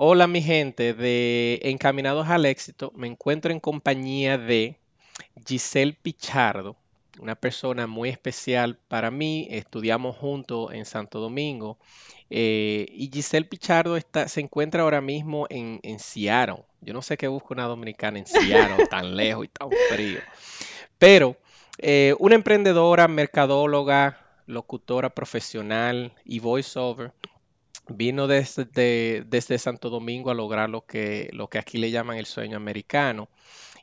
Hola mi gente de Encaminados al Éxito. Me encuentro en compañía de Giselle Pichardo, una persona muy especial para mí. Estudiamos juntos en Santo Domingo. Eh, y Giselle Pichardo está, se encuentra ahora mismo en, en Seattle. Yo no sé qué busca una dominicana en Seattle, tan lejos y tan frío. Pero eh, una emprendedora, mercadóloga, locutora profesional y voiceover. Vino desde, desde Santo Domingo a lograr lo que, lo que aquí le llaman el sueño americano.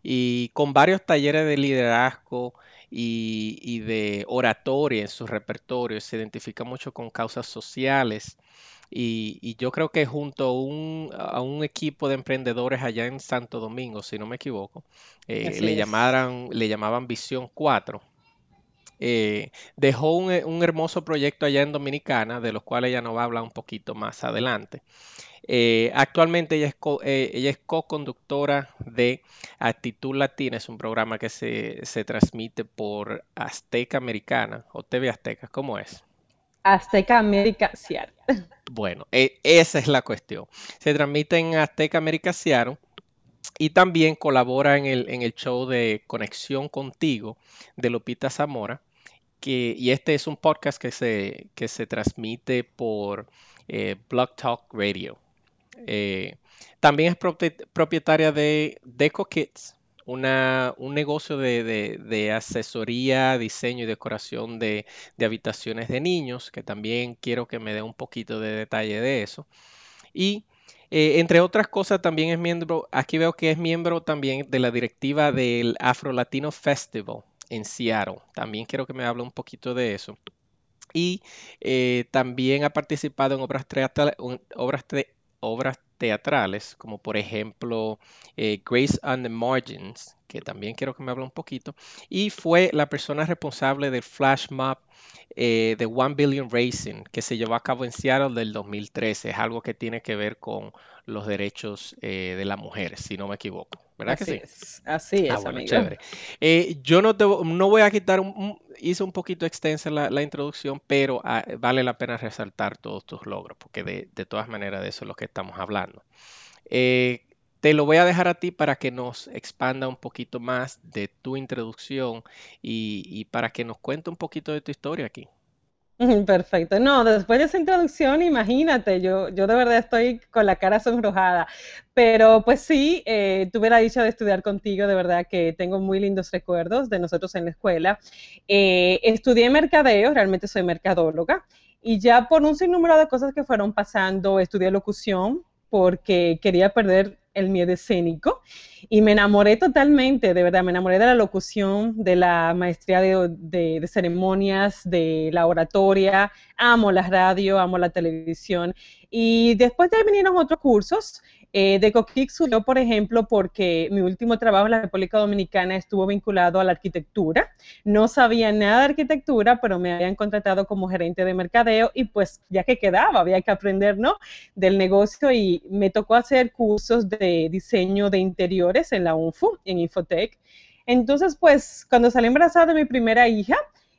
Y con varios talleres de liderazgo y, y de oratoria en su repertorio, se identifica mucho con causas sociales. Y, y yo creo que junto a un, a un equipo de emprendedores allá en Santo Domingo, si no me equivoco, eh, le llamaran, le llamaban Visión 4 eh, dejó un, eh, un hermoso proyecto allá en Dominicana, de los cuales ella nos va a hablar un poquito más adelante. Eh, actualmente ella es, co- eh, ella es co-conductora de Actitud Latina, es un programa que se, se transmite por Azteca Americana o TV Azteca, ¿cómo es? Azteca América, Seattle. Bueno, e- esa es la cuestión. Se transmite en Azteca América Seattle y también colabora en el, en el show de Conexión Contigo de Lupita Zamora que, y este es un podcast que se, que se transmite por eh, Blog Talk Radio. Eh, también es propie- propietaria de Deco Kids, una, un negocio de, de- de asesoría, diseño y decoración de, de habitaciones de niños, que también quiero que me dé un poquito de detalle de eso. Y eh, entre otras cosas, también es miembro, aquí veo que es miembro también de la directiva del Afro Latino Festival en Seattle. También quiero que me hable un poquito de eso. Y eh, también ha participado en obras, teatral- un- obras, obras teatrales, como por ejemplo eh, Grace on the Margins, que también quiero que me hable un poquito. Y fue la persona responsable del flash mob eh, de One Billion Racing, que se llevó a cabo en Seattle del 2013. Es algo que tiene que ver con los derechos eh, de la mujer, si no me equivoco. ¿Verdad que Así sí? es, así Ah, es, bueno, amigo. chévere. Eh, yo no, te, no voy a quitar, un, un- hice un poquito extensa la, introducción, pero ah, vale la pena resaltar todos tus logros, porque de, todas maneras de eso es lo que estamos hablando. Eh, te lo voy a dejar a ti para que nos expanda un poquito más de tu introducción y para que nos cuente un poquito de tu historia aquí. Perfecto. No, después de esa introducción, imagínate, yo, yo de verdad estoy con la cara sonrojada. Pero pues sí, eh, tuve la dicha de estudiar contigo, de verdad que tengo muy lindos recuerdos de nosotros en la escuela. Eh, estudié mercadeo, realmente soy mercadóloga, y ya por un sinnúmero de cosas que fueron pasando, estudié locución porque quería perder el miedo escénico y me enamoré totalmente, de verdad, me enamoré de la locución, de la maestría de, de, ceremonias, de la oratoria, amo la radio, amo la televisión. Y después de ahí vinieron otros cursos. Eh, de Coquic surgió, por ejemplo, porque mi último trabajo en la República Dominicana estuvo vinculado a la arquitectura. No sabía nada de arquitectura, pero me habían contratado como gerente de mercadeo y pues ya que quedaba, había que aprender, ¿no? Del negocio y me tocó hacer cursos de diseño de interiores en la UNFU, en Infotech. Entonces, pues, cuando salí embarazada de mi primera hija,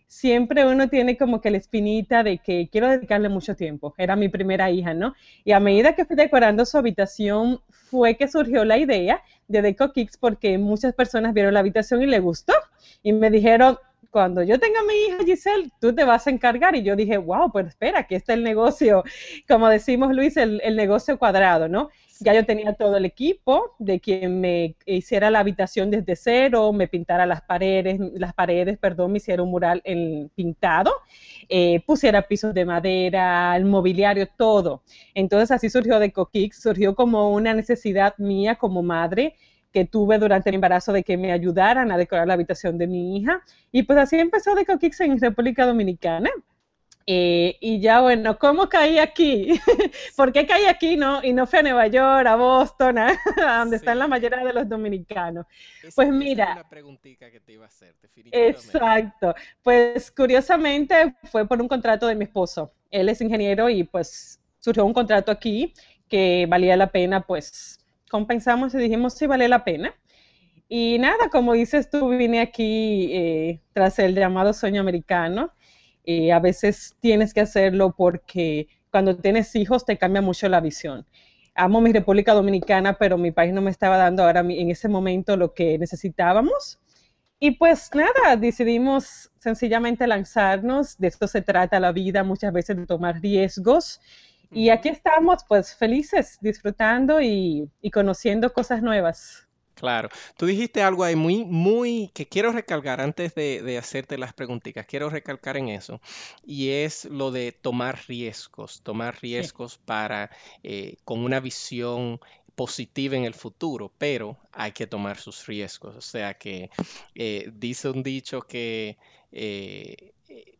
siempre uno tiene como que la espinita de que quiero dedicarle mucho tiempo. Era mi primera hija, ¿no? Y a medida que fui decorando su habitación, fue que surgió la idea de Deco Kicks porque muchas personas vieron la habitación y le gustó. Y me dijeron, cuando yo tenga mi hija Giselle, tú te vas a encargar. Y yo dije, wow, pues espera, aquí está el negocio, como decimos Luis, el negocio cuadrado, ¿no? Ya yo tenía todo el equipo de quien me hiciera la habitación desde cero, me pintara las paredes, las paredes, perdón, me hiciera un mural en, pintado, eh, pusiera pisos de madera, el mobiliario, todo. Entonces así surgió de Coquix, surgió como una necesidad mía como madre que tuve durante el embarazo de que me ayudaran a decorar la habitación de mi hija. Y pues así empezó de Coquix en República Dominicana. Eh, y ya bueno, ¿cómo caí aquí? ¿Por qué caí aquí no? Y no fui a Nueva York, a Boston, a, a donde están la Sí. mayoría de los dominicanos. Esa, Pues esa mira, una preguntita que te iba a hacer, exacto. Pues curiosamente fue por un contrato de mi esposo. Él es ingeniero y pues surgió un contrato aquí que valía la pena, pues compensamos y dijimos sí vale la pena. Y nada, como dices tú, vine aquí eh, tras el llamado sueño americano. Eh, a veces tienes que hacerlo porque cuando tienes hijos te cambia mucho la visión. amo mi República Dominicana, pero mi país no me estaba dando ahora en ese momento lo que necesitábamos. Y pues nada, decidimos sencillamente lanzarnos, de esto se trata la vida muchas veces de tomar riesgos. Y aquí estamos pues felices, disfrutando y, y conociendo cosas nuevas. Claro, tú dijiste algo ahí muy, muy, que quiero recalcar antes de, hacerte las preguntitas, quiero recalcar en eso, y es lo de tomar riesgos, tomar riesgos para, eh, con una visión positiva en el futuro, pero hay que tomar sus riesgos. O sea que eh, dice un dicho que eh,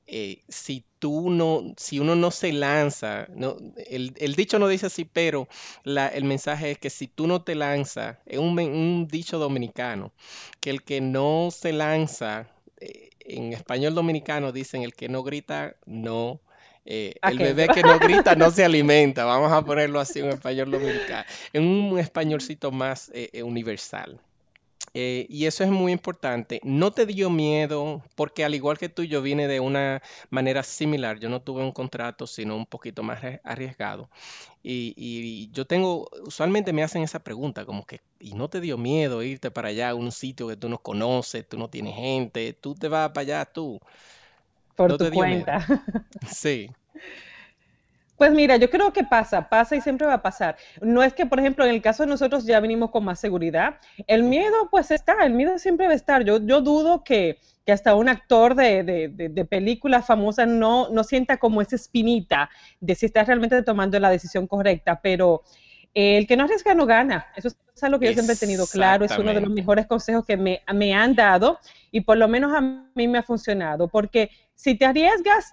eh, si tú no, si uno no se lanza, no, el, dicho no dice así, pero el mensaje es que si tú no te lanzas, es un, dicho dominicano, que el que no se lanza, en español dominicano dicen el que no grita, no eh, el bebé que no grita no se alimenta, vamos a ponerlo así en español dominicano, en un españolcito más eh, eh, y eso es muy importante. No te dio miedo, porque al igual que tú, yo vine de una manera similar. Yo no tuve un contrato, sino un poquito más arriesgado. Y, y, yo tengo, usualmente me hacen esa pregunta, como que, ¿y no te dio miedo irte para allá a un sitio que tú no conoces, tú no tienes gente, tú te vas para allá tú? Por tu cuenta. Sí. Pues mira, yo creo que pasa, pasa y siempre va a pasar. No es que, por ejemplo, en el caso de nosotros ya venimos con más seguridad. El miedo, pues está, el miedo siempre va a estar. Yo, yo dudo que, hasta un actor de, de, de, película famosa no, no sienta como esa espinita de si está realmente tomando la decisión correcta, pero el que no arriesga no gana. Eso es algo que yo siempre he tenido claro, es uno de los mejores consejos que me, me han dado y por lo menos a mí me ha funcionado, porque si te arriesgas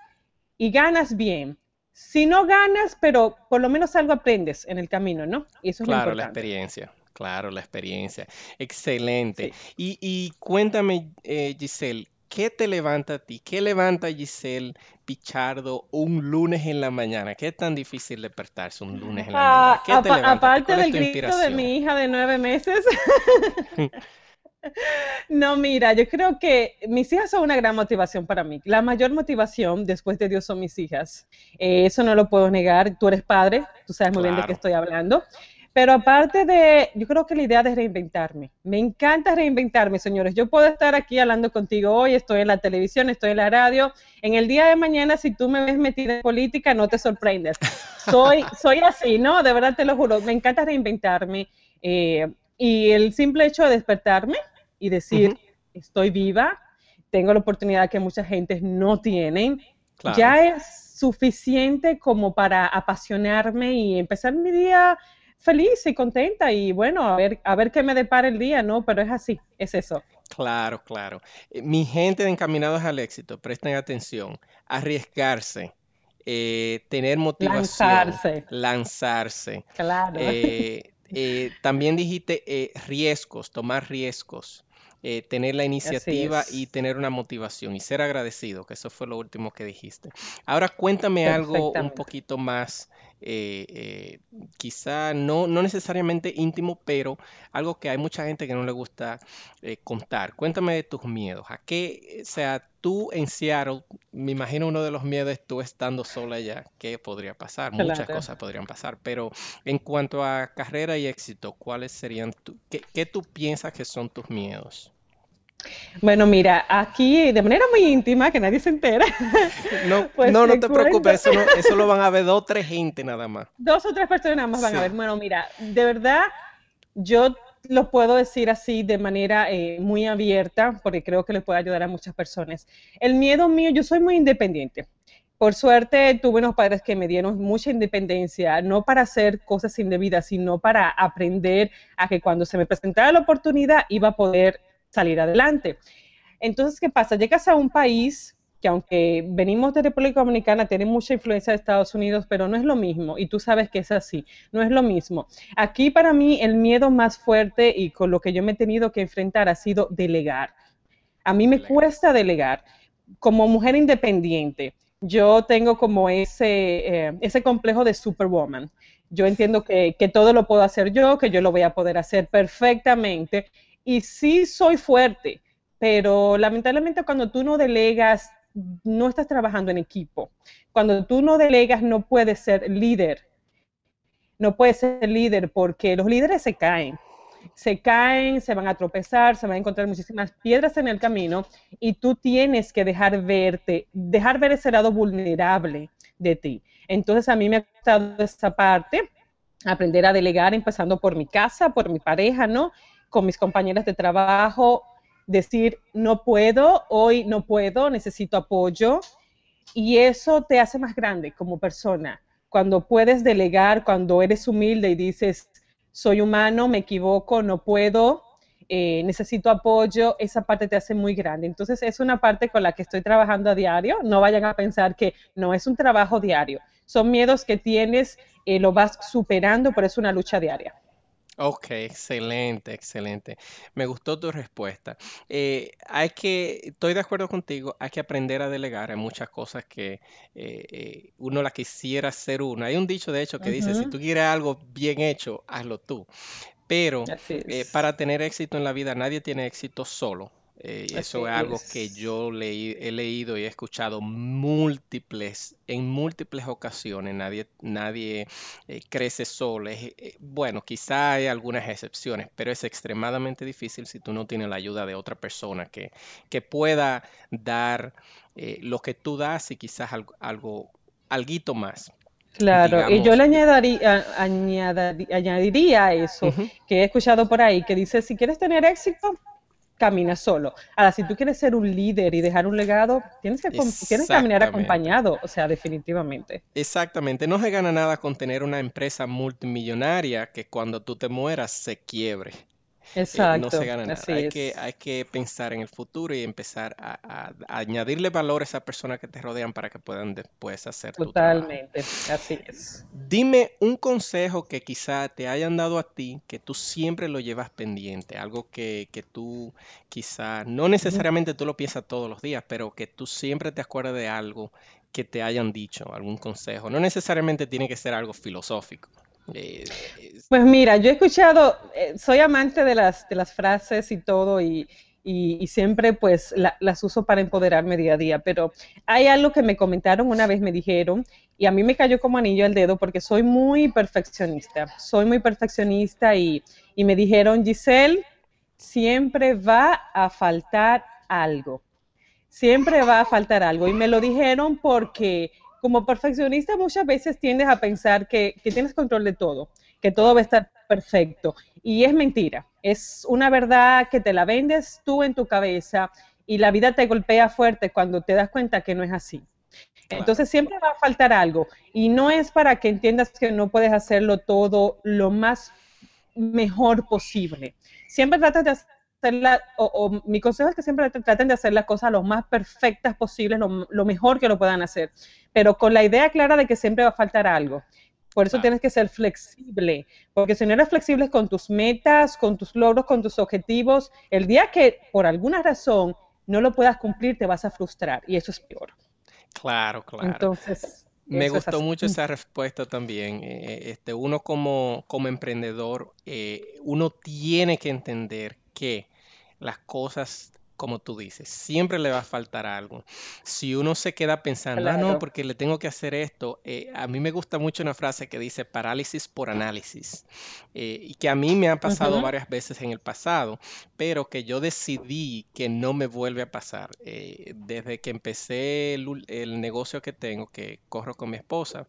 y ganas bien, si no ganas, pero por lo menos algo aprendes en el camino, ¿no? Y eso es claro, la experiencia. Claro, la experiencia. Excelente. Y, cuéntame, eh, Giselle, ¿qué te levanta a ti? ¿Qué levanta a Giselle Pichardo un lunes en la mañana? ¿Qué es tan difícil despertarse un lunes en la mañana? Ah, ¿Qué te levanta? Aparte del grito de mi hija de nueve meses. No, mira, yo creo que mis hijas son una gran motivación para mí. La mayor motivación después de Dios son mis hijas. Eh, eso no lo puedo negar. Tú eres padre, tú sabes muy bien de qué estoy hablando. Pero aparte de, yo creo que la idea de reinventarme. Me encanta reinventarme, señores. Yo puedo estar aquí hablando contigo hoy, estoy en la televisión, estoy en la radio. En el día de mañana, si tú me ves metida en política, no te sorprendes. Soy, soy así, ¿no? De verdad te lo juro. Me encanta reinventarme. Eh, y el simple hecho de despertarme, y decir, estoy viva, tengo la oportunidad que mucha gente no tienen, ya es suficiente como para apasionarme y empezar mi día feliz y contenta y bueno, a ver, a ver qué me depara el día, ¿no? Pero es así, es eso. Claro, claro. Eh, mi gente de Encaminados al Éxito, presten atención, arriesgarse, eh, tener motivación, lanzarse. lanzarse. Claro. Eh, también dijiste riesgos, tomar riesgos. Eh, tener la iniciativa y tener una motivación y ser agradecido, que eso fue lo último que dijiste. Ahora cuéntame algo un poquito más, eh, eh, quizá no, no necesariamente íntimo, pero algo que hay mucha gente que no le gusta contar. Cuéntame de tus miedos. ¿A qué, o sea, tú en Seattle, me imagino uno de los miedos es tú estando sola allá, ¿qué podría pasar? Muchas cosas podrían pasar, pero en cuanto a carrera y éxito, ¿cuáles serían, tu, qué, qué tú piensas que son tus miedos? Bueno, mira, aquí de manera muy íntima, que nadie se entera. No, pues no, no te, preocupes, eso, lo van a ver dos o tres gente nada más. Dos o tres personas nada más van a ver. Bueno, mira, de verdad, yo lo puedo decir así de manera eh, muy abierta, porque creo que le puede ayudar a muchas personas. El miedo mío, yo soy muy independiente. Por suerte tuve unos padres que me dieron mucha independencia, no para hacer cosas indebidas, sino para aprender a que cuando se me presentara la oportunidad iba a poder salir adelante. Entonces, ¿qué pasa? Llegas a un país que aunque venimos de República Dominicana, tiene mucha influencia de Estados Unidos, pero no es lo mismo, y tú sabes que es así, no es lo mismo. Aquí para mí el miedo más fuerte y con lo que yo me he tenido que enfrentar ha sido delegar. A mí me cuesta delegar. Como mujer independiente, yo tengo como ese, eh, ese complejo de superwoman. Yo entiendo que, que todo lo puedo hacer yo, que yo lo voy a poder hacer perfectamente y sí soy fuerte, pero lamentablemente cuando tú no delegas, no estás trabajando en equipo. Cuando tú no delegas, no puedes ser líder. no puedes ser líder porque los líderes se caen se caen, se van a tropezar, se van a encontrar muchísimas piedras en el camino y tú tienes que dejar verte, dejar ver ese lado vulnerable de ti. Entonces a mí me ha gustado esa parte, aprender a delegar empezando por mi casa, por mi pareja, ¿no? Con mis compañeras de trabajo, decir, no puedo, hoy no puedo, necesito apoyo. Y eso te hace más grande como persona. Cuando puedes delegar, cuando eres humilde y dices, soy humano, me equivoco, no puedo, eh, necesito apoyo, esa parte te hace muy grande. Entonces es una parte con la que estoy trabajando a diario. No vayan a pensar que no es un trabajo diario. Son miedos que tienes, eh, lo vas superando, pero es una lucha diaria. Ok, excelente, excelente. Me gustó tu respuesta. Eh, hay que, estoy de acuerdo contigo, hay que aprender a delegar. Hay muchas cosas que eh, eh, uno la quisiera hacer uno. Hay un dicho, de hecho, que dice, si tú quieres algo bien hecho, hazlo tú. Pero para tener éxito en la vida, nadie tiene éxito solo. Eh, eso es algo que yo he leído y he escuchado múltiples, en múltiples ocasiones. Nadie, nadie eh, crece solo. Eh, bueno, quizá hay algunas excepciones, pero es extremadamente difícil si tú no tienes la ayuda de otra persona que, que pueda dar lo que tú das y quizás algo, algo alguito más. Claro, y yo le añadiría, añadiría eso que he escuchado por ahí, que dice, si quieres tener éxito, camina solo. Ahora, si tú quieres ser un líder y dejar un legado, tienes que, tienes que caminar acompañado, o sea, definitivamente. Exactamente, no se gana nada con tener una empresa multimillonaria que cuando tú te mueras se quiebre. Exacto. Eh, no se gana nada. Hay que, hay que pensar en el futuro y empezar a, añadirle valor a esas personas que te rodean para que puedan después hacer Totalmente, así es. Dime un consejo que quizá te hayan dado a ti que tú siempre lo llevas pendiente, algo que, que tú quizá, no necesariamente tú lo piensas todos los días, pero que tú siempre te acuerdas de algo que te hayan dicho, algún consejo. No necesariamente tiene que ser algo filosófico. Pues mira, yo he escuchado, eh, soy amante de las, de las frases y todo y, siempre pues las uso para empoderarme día a día, pero hay algo que me comentaron una vez, me dijeron, y a mí me cayó como anillo al dedo porque soy muy perfeccionista, soy muy perfeccionista y, y me dijeron, Giselle, siempre va a faltar algo, siempre va a faltar algo. Y me lo dijeron porque como perfeccionista muchas veces tiendes a pensar que, tienes control de todo, que todo va a estar perfecto. Y es mentira, es una verdad que te la vendes tú en tu cabeza y la vida te golpea fuerte cuando te das cuenta que no es así. Entonces siempre va a faltar algo y no es para que entiendas que no puedes hacerlo todo lo más mejor posible. Siempre tratas de hacerla, o, mi consejo es que siempre traten de hacer las cosas lo más perfectas posibles, lo mejor que lo puedan hacer pero con la idea clara de que siempre va a faltar algo. Por eso tienes que ser flexible, porque si no eres flexible con tus metas, con tus logros, con tus objetivos, el día que por alguna razón no lo puedas cumplir, te vas a frustrar y eso es peor. Claro, claro. Entonces, me gustó mucho esa respuesta también. Eh, eh, este, uno como, como emprendedor, eh, uno tiene que entender que las cosas como tú dices, siempre le va a faltar algo. Si uno se queda pensando, ah, no, porque le tengo que hacer esto, eh, a mí me gusta mucho una frase que dice parálisis por análisis, eh, y que a mí me ha pasado varias veces en el pasado, pero que yo decidí que no me vuelve a pasar. Eh, desde que empecé el negocio que tengo, que corro con mi esposa,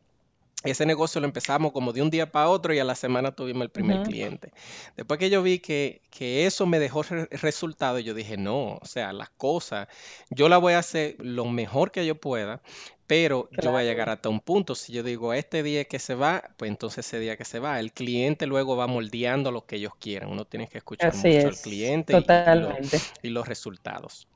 ese negocio lo empezamos como de un día para otro y a la semana tuvimos el primer cliente. Después que yo vi que, eso me dejó resultado, yo dije, no, o sea, las cosas, yo la voy a hacer lo mejor que yo pueda, pero yo voy a llegar hasta un punto. Si yo digo, este día que se va, pues entonces ese día que se va. El cliente luego va moldeando lo que ellos quieren. Uno tiene que escuchar mucho al cliente y los resultados.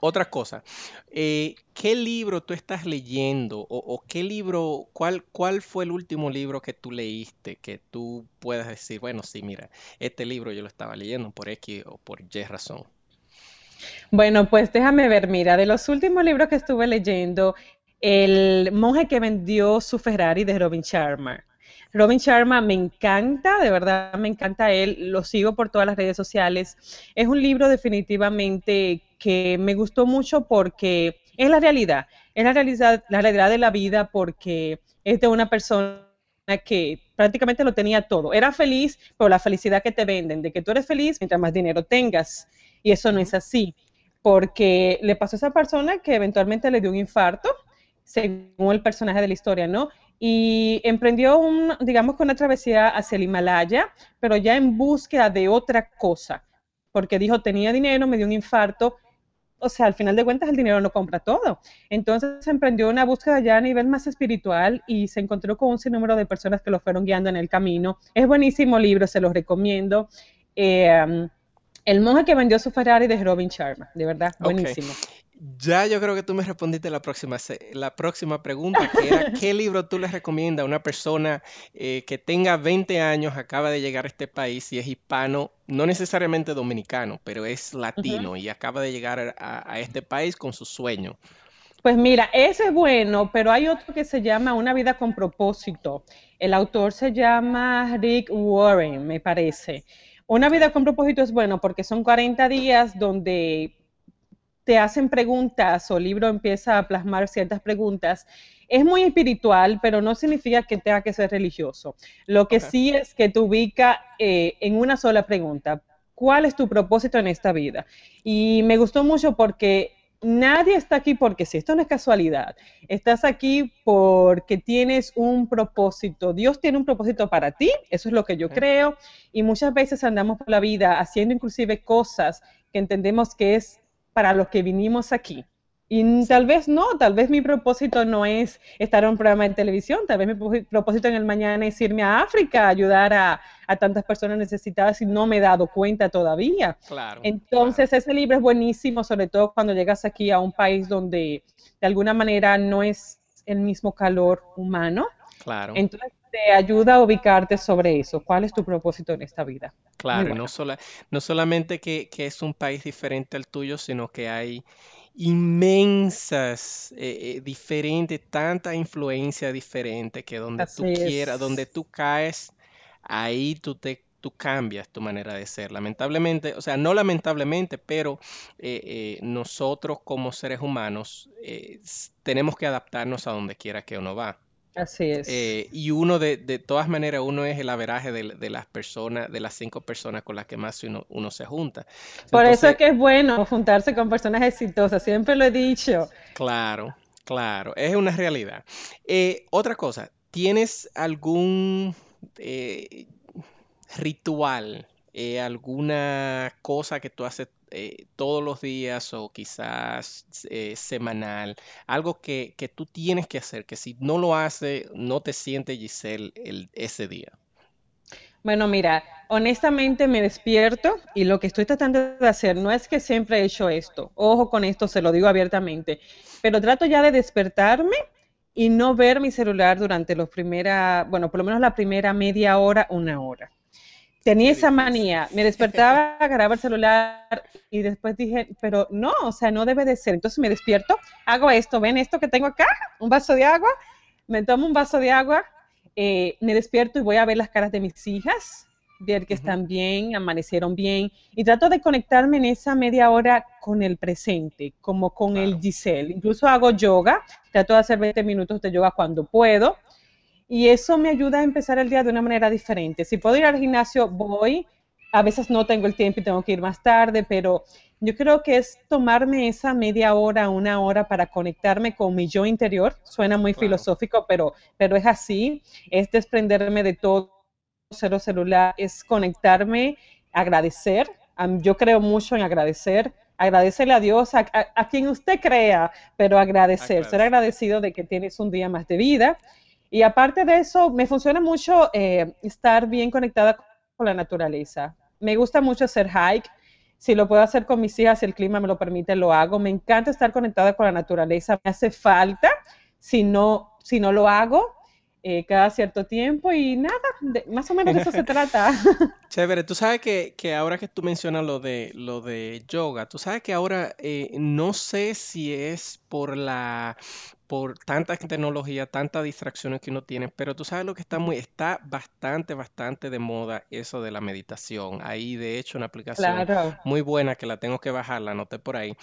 Otra cosa, eh, ¿qué libro tú estás leyendo o, qué libro, cuál, cuál fue el último libro que tú leíste que tú puedas decir, bueno, sí, mira, este libro yo lo estaba leyendo por X o por Y razón? Bueno, pues déjame ver, mira, de los últimos libros que estuve leyendo, El monje que vendió su Ferrari de Robin Sharma. Robin Sharma me encanta, de verdad me encanta él, lo sigo por todas las redes sociales. Es un libro definitivamente que me gustó mucho porque es la realidad, es la realidad, la realidad de la vida porque es de una persona que prácticamente lo tenía todo. Era feliz por la felicidad que te venden, de que tú eres feliz mientras más dinero tengas. Y eso no es así, porque le pasó a esa persona que eventualmente le dio un infarto, según el personaje de la historia, ¿no? Y emprendió, un, digamos, una travesía hacia el Himalaya, pero ya en búsqueda de otra cosa, porque dijo, tenía dinero, me dio un infarto, o sea, al final de cuentas el dinero no compra todo. Entonces emprendió una búsqueda ya a nivel más espiritual y se encontró con un sinnúmero de personas que lo fueron guiando en el camino. Es buenísimo libro, se los recomiendo. Eh, el monje que vendió su Ferrari de Robin Sharma, de verdad, buenísimo. Ya yo creo que tú me respondiste la próxima, la próxima pregunta, que era ¿qué libro tú le recomiendas a una persona eh, que tenga 20 años, acaba de llegar a este país y es hispano, no necesariamente dominicano, pero es latino y acaba de llegar a, este país con su sueño? Pues mira, ese es bueno, pero hay otro que se llama Una vida con propósito. El autor se llama Rick Warren, me parece. Una vida con propósito es bueno porque son 40 días donde te hacen preguntas o el libro empieza a plasmar ciertas preguntas. Es muy espiritual, pero no significa que tenga que ser religioso. Lo que sí es que te ubica eh, en una sola pregunta. ¿Cuál es tu propósito en esta vida? Y me gustó mucho porque nadie está aquí porque si esto no es casualidad, estás aquí porque tienes un propósito. Dios tiene un propósito para ti, eso es lo que yo creo, y muchas veces andamos por la vida haciendo inclusive cosas que entendemos que es para los que vinimos aquí. Y tal vez no, tal vez mi propósito no es estar en un programa de televisión, tal vez mi propósito en el mañana es irme a África, ayudar a, tantas personas necesitadas y no me he dado cuenta todavía. Claro, Entonces ese libro es buenísimo, sobre todo cuando llegas aquí a un país donde de alguna manera no es el mismo calor humano. Claro. Entonces te ayuda a ubicarte sobre eso. ¿Cuál es tu propósito en esta vida? Claro, no, no solamente que, es un país diferente al tuyo, sino que hay inmensas, eh, eh, diferentes, tanta influencia diferente que donde tú quieras, donde tú caes, ahí tú te tú cambias tu manera de ser. Lamentablemente, o sea, no lamentablemente, pero eh, nosotros como seres humanos tenemos que adaptarnos a donde quiera que uno va. Así es. Eh, y uno de, de, todas maneras, uno es el averaje de, las personas, de las cinco personas con las que más uno, uno se junta. Por eso es que es bueno juntarse con personas exitosas, siempre lo he dicho. Claro, claro, es una realidad. Eh, otra cosa, ¿tienes algún eh, ritual, alguna cosa que tú haces eh, todos los días o quizás eh, semanal, algo que, tú tienes que hacer, que si no lo hace, no te siente Giselle el, ese día? Bueno, mira, honestamente me despierto y lo que estoy tratando de hacer no es que siempre he hecho esto, ojo con esto, se lo digo abiertamente, pero trato ya de despertarme y no ver mi celular durante los primera, bueno, por lo menos la primera media hora, una hora. Tenía esa manía, me despertaba, agarraba el celular y después dije, pero no, o sea, no debe de ser. Entonces me despierto, hago esto, ven esto que tengo acá, un vaso de agua, me tomo un vaso de agua, eh, me despierto y voy a ver las caras de mis hijas, ver que están bien, amanecieron bien, y trato de conectarme en esa media hora con el presente, como con el Giselle. Incluso hago yoga, trato de hacer 20 minutos de yoga cuando puedo y eso me ayuda a empezar el día de una manera diferente. Si puedo ir al gimnasio, voy. A veces no tengo el tiempo y tengo que ir más tarde, pero yo creo que es tomarme esa media hora, una hora para conectarme con mi yo interior. Suena muy filosófico, pero, pero es así. Es desprenderme de todo cero celular, es conectarme, agradecer. Yo creo mucho en agradecer agradecerle a Dios, a, quien usted crea, pero agradecer, ser agradecido de que tienes un día más de vida y aparte de eso, me funciona mucho eh, estar bien conectada con la naturaleza. Me gusta mucho hacer hike. Si lo puedo hacer con mis hijas, si el clima me lo permite, lo hago. Me encanta estar conectada con la naturaleza. Me hace falta si no, si no lo hago eh, cada cierto tiempo y nada, más o menos de eso se trata. Chévere, tú sabes que, que ahora que tú mencionas lo de lo de yoga, tú sabes que ahora eh, no sé si es por la por tanta tecnología, tantas distracciones que uno tiene, pero tú sabes lo que está muy, está bastante, bastante de moda eso de la meditación. Ahí de hecho una aplicación Claro, muy buena que la tengo que bajar, la anoté por ahí,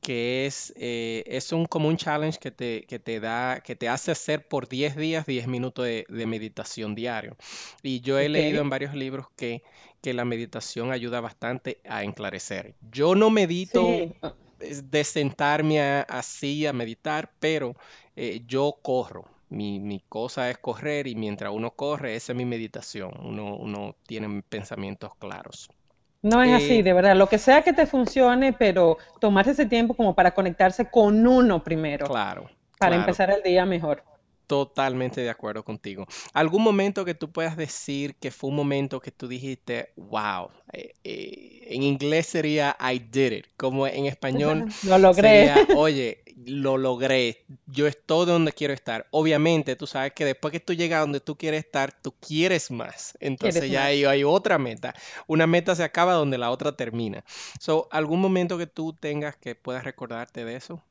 que es, eh, es un como un challenge que te, que te da, que te hace hacer por 10 días 10 minutos de, de meditación diario. Y yo he ok. leído en varios libros que, que la meditación ayuda bastante a enclarecer. Yo no medito Sí, de sentarme a- así a meditar, pero eh, yo corro. Mi, mi cosa es correr y mientras uno corre, esa es mi meditación. Uno, uno tiene pensamientos claros. no es así, Eh, de verdad. Lo que sea que te funcione, pero tomarse ese tiempo como para conectarse con uno primero, claro, para claro. empezar el día mejor. Totalmente de acuerdo contigo. ¿Algún momento que tú puedas decir que fue un momento que tú dijiste, wow, eh, eh, en inglés sería I did it, como en español Lo logré. sería, oye, lo logré, yo estoy donde quiero estar. Obviamente, tú sabes que después que tú llegas a donde tú quieres estar, tú quieres más. ¿Quieres Entonces ya más? hay, hay otra meta. Una meta se acaba donde la otra termina. So, ¿algún momento que tú tengas que puedas recordarte de eso?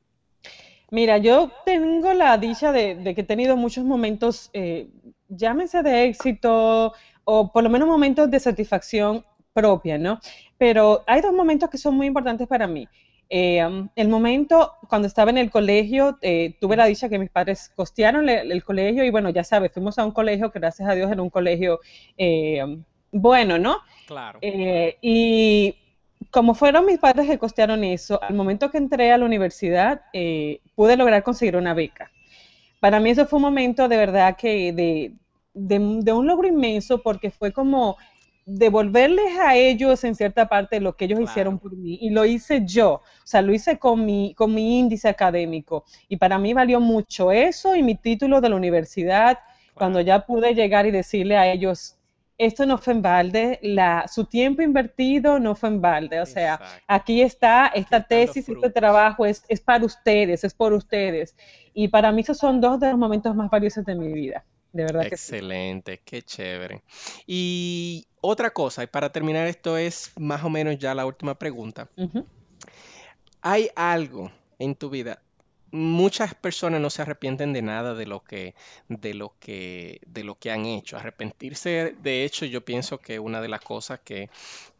Mira, yo tengo la dicha de, de que he tenido muchos momentos, eh, llámense de éxito o por lo menos momentos de satisfacción propia, ¿no? Pero hay dos momentos que son muy importantes para mí. Eh, um, el momento cuando estaba en el colegio, eh, tuve la dicha que mis padres costearon el, el colegio y bueno, ya sabes, fuimos a un colegio que gracias a Dios era un colegio eh, bueno, ¿no? Claro. Eh, y como fueron mis padres que costearon eso, al momento que entré a la universidad, eh, pude lograr conseguir una beca. Para mí eso fue un momento de verdad que de, de, de un logro inmenso porque fue como devolverles a ellos en cierta parte lo que ellos hicieron por mí y lo hice yo, o sea, lo hice con mi, con mi índice académico y para mí valió mucho eso y mi título de la universidad cuando ya pude llegar y decirle a ellos, esto no fue en balde, la, su tiempo invertido no fue en balde, o sea, Exacto. aquí está, esta tesis, este trabajo es, es para ustedes, es por ustedes. Y para mí esos son dos de los momentos más valiosos de mi vida, de verdad que sí. Excelente, qué chévere. Y otra cosa, y para terminar esto es más o menos ya la última pregunta. ¿Hay algo en tu vida? Muchas personas no se arrepienten de nada de lo que, de lo que, de lo que han hecho. Arrepentirse, de hecho, yo pienso que una de las cosas que,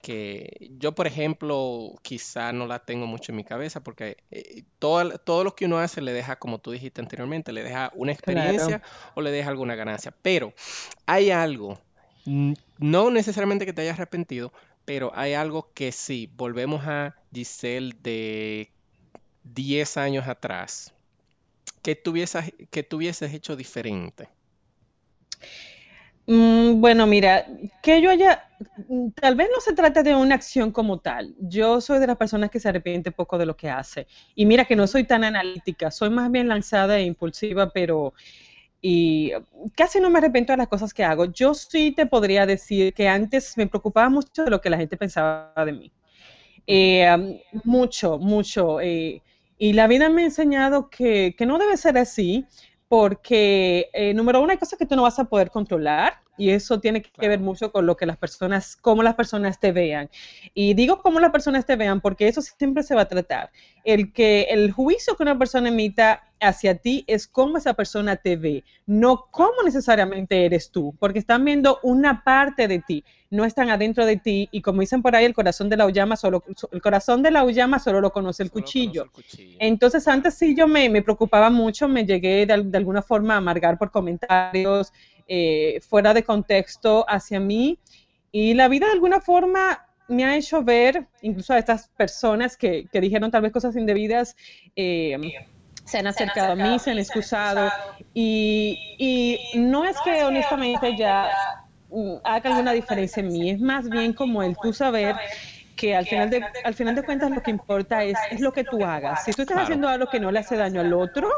que yo, por ejemplo, quizá no la tengo mucho en mi cabeza porque eh, todo, todo lo que uno hace le deja, como tú dijiste anteriormente, le deja una Claro. experiencia o le deja alguna ganancia. Pero hay algo, no necesariamente que te hayas arrepentido, pero hay algo que sí, volvemos a Giselle de 10 años atrás, que tuvieses, que tuvieses hecho diferente. Mm, bueno, mira, que yo haya, tal vez no se trata de una acción como tal. Yo soy de las personas que se arrepiente poco de lo que hace. Y mira que no soy tan analítica, soy más bien lanzada e impulsiva, pero y casi no me arrepiento de las cosas que hago. Yo sí te podría decir que antes me preocupaba mucho de lo que la gente pensaba de mí. Eh, mucho, mucho. eh, y la vida me ha enseñado que, que no debe ser así, porque, eh, número uno, hay cosas que tú no vas a poder controlar. Y eso tiene que ver Claro, mucho con lo que las personas, cómo las personas te vean. Y digo cómo las personas te vean, porque eso siempre se va a tratar. El que el juicio que una persona emita hacia ti es cómo esa persona te ve, no cómo necesariamente eres tú, porque están viendo una parte de ti, no están adentro de ti. Y como dicen por ahí, el corazón de la uyama solo, el corazón de la uyama solo lo conoce el solo cuchillo. el cuchillo. Entonces, antes sí yo me, me preocupaba mucho, me llegué de, de alguna forma a amargar por comentarios eh, fuera de contexto hacia mí. Y la vida de alguna forma me ha hecho ver, incluso a estas personas que, que dijeron tal vez cosas indebidas, eh, se han acercado a mí, se han excusado. Y, y no es que honestamente ya haga alguna diferencia en mí, es más bien como el tú saber que al final de, al final de cuentas lo que importa es, es lo que tú hagas. Si tú estás haciendo algo que no le hace daño al otro,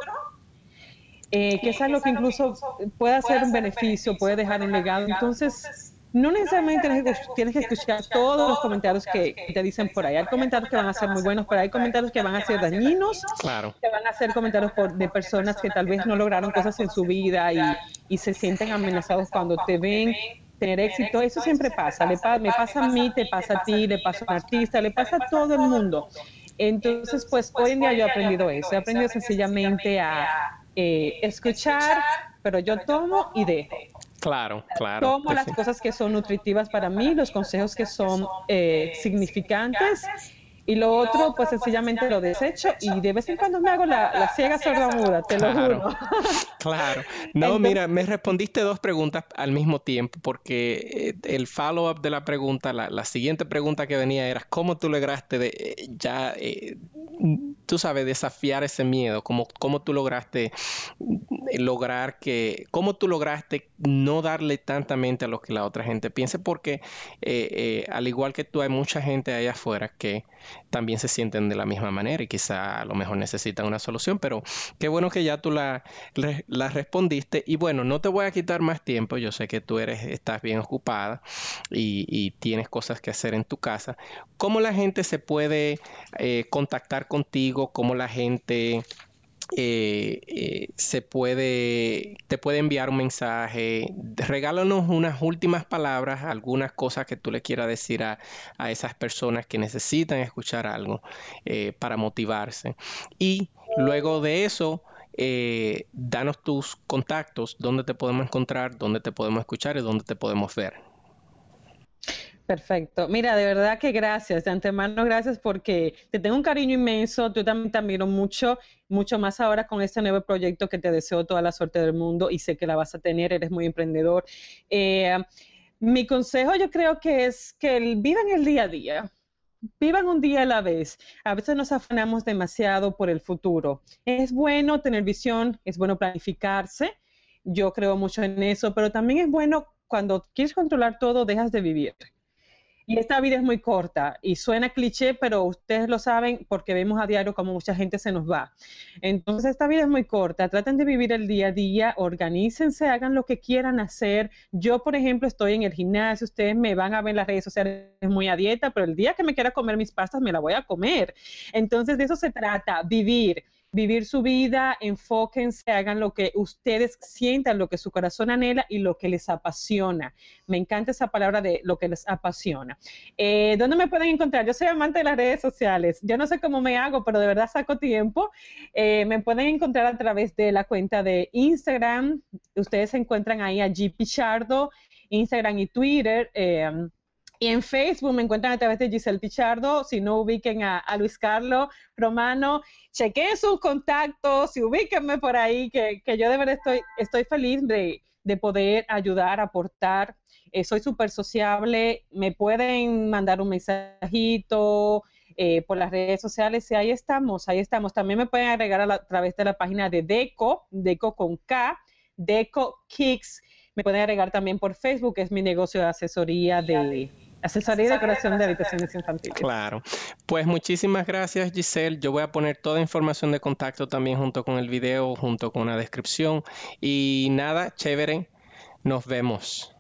eh, que es algo que incluso puede ser un beneficio, puede dejar un legado, entonces no necesariamente tienes que, escuchar todos los comentarios que, te dicen por ahí. Hay comentarios que van a ser muy buenos, pero hay comentarios que van a ser dañinos, claro, que van a ser comentarios por, de personas que tal vez no lograron cosas en su vida y, y se sienten amenazados cuando te ven tener éxito, eso siempre pasa, le me pasa a mí, te pasa a ti, le pasa a un artista, le pasa a todo el mundo. Entonces, pues hoy en día yo he aprendido eso, he aprendido sencillamente a eh, escuchar, pero yo tomo y dejo. Claro, claro. Tomo las cosas que son nutritivas para mí, los consejos que son eh, significantes y lo otro, pues sencillamente lo desecho y de vez en cuando me hago la, la ciega sordomuda, te lo juro. Claro. No, mira, me respondiste dos preguntas al mismo tiempo porque eh, el follow-up de la pregunta, la, siguiente pregunta que venía era, ¿cómo tú lograste de, eh, ya, eh, tú sabes, desafiar ese miedo? ¿Cómo, ¿Cómo tú lograste lograr que, cómo tú lograste no darle tanta mente a lo que la otra gente piense? Porque al igual que tú, hay mucha gente allá afuera que también se sienten de la misma manera y quizá a lo mejor necesitan una solución, pero qué bueno que ya tú la, respondiste y bueno, no te voy a quitar más tiempo, yo sé que tú eres, estás bien ocupada y, tienes cosas que hacer en tu casa. ¿Cómo la gente se puede eh, contactar contigo? ¿Cómo la gente eh, eh, se puede, te puede enviar un mensaje. Regálanos unas últimas palabras, algunas cosas que tú le quieras decir a, esas personas que necesitan escuchar algo eh, para motivarse. Y luego de eso, danos tus contactos, dónde te podemos encontrar, dónde te podemos escuchar y dónde te podemos ver. Perfecto. Mira, de verdad que gracias, de antemano gracias porque te tengo un cariño inmenso, tú también te admiro mucho, mucho más ahora con este nuevo proyecto que te deseo toda la suerte del mundo y sé que la vas a tener, eres muy emprendedor. Eh, mi consejo yo creo que es que vivan el día a día. Vivan un día a la vez. A veces nos afanamos demasiado por el futuro. Es bueno tener visión, es bueno planificarse. Yo creo mucho en eso, pero también es bueno cuando quieres controlar todo, dejas de vivir. Y esta vida es muy corta y suena cliché, pero ustedes lo saben porque vemos a diario cómo mucha gente se nos va. Entonces, esta vida es muy corta. Traten de vivir el día a día, organícense, hagan lo que quieran hacer. Yo, por ejemplo, estoy en el gimnasio, ustedes me van a ver en las redes sociales muy a dieta, pero el día que me quiera comer mis pastas, me la voy a comer. Entonces, de eso se trata, vivir vivir su vida, enfóquense, hagan lo que ustedes sientan, lo que su corazón anhela y lo que les apasiona. Me encanta esa palabra de lo que les apasiona. Eh, ¿Dónde me pueden encontrar? Yo soy amante de las redes sociales. Yo no sé cómo me hago, pero de verdad saco tiempo. Eh, me pueden encontrar a través de la cuenta de Instagram. Ustedes se encuentran ahí a G Pichardo, Instagram y Twitter. Eh, y en Facebook me encuentran a través de Giselle Pichardo. Si no ubiquen a, Luis Carlos Romano, chequen sus contactos y ubíquenme por ahí, que, yo de verdad estoy, estoy feliz de, poder ayudar, aportar. Eh, soy súper sociable. Me pueden mandar un mensajito. Eh, por las redes sociales y ahí estamos, ahí estamos. También me pueden agregar a, a través de la página de Deco, Deco con K, Deco Kicks. Me pueden agregar también por Facebook, que es mi negocio de asesoría de, Asesoría y decoración de habitaciones infantiles. Claro. Pues muchísimas gracias, Giselle. Yo voy a poner toda información de contacto también junto con el video, junto con la descripción. Y nada, chévere. Nos vemos.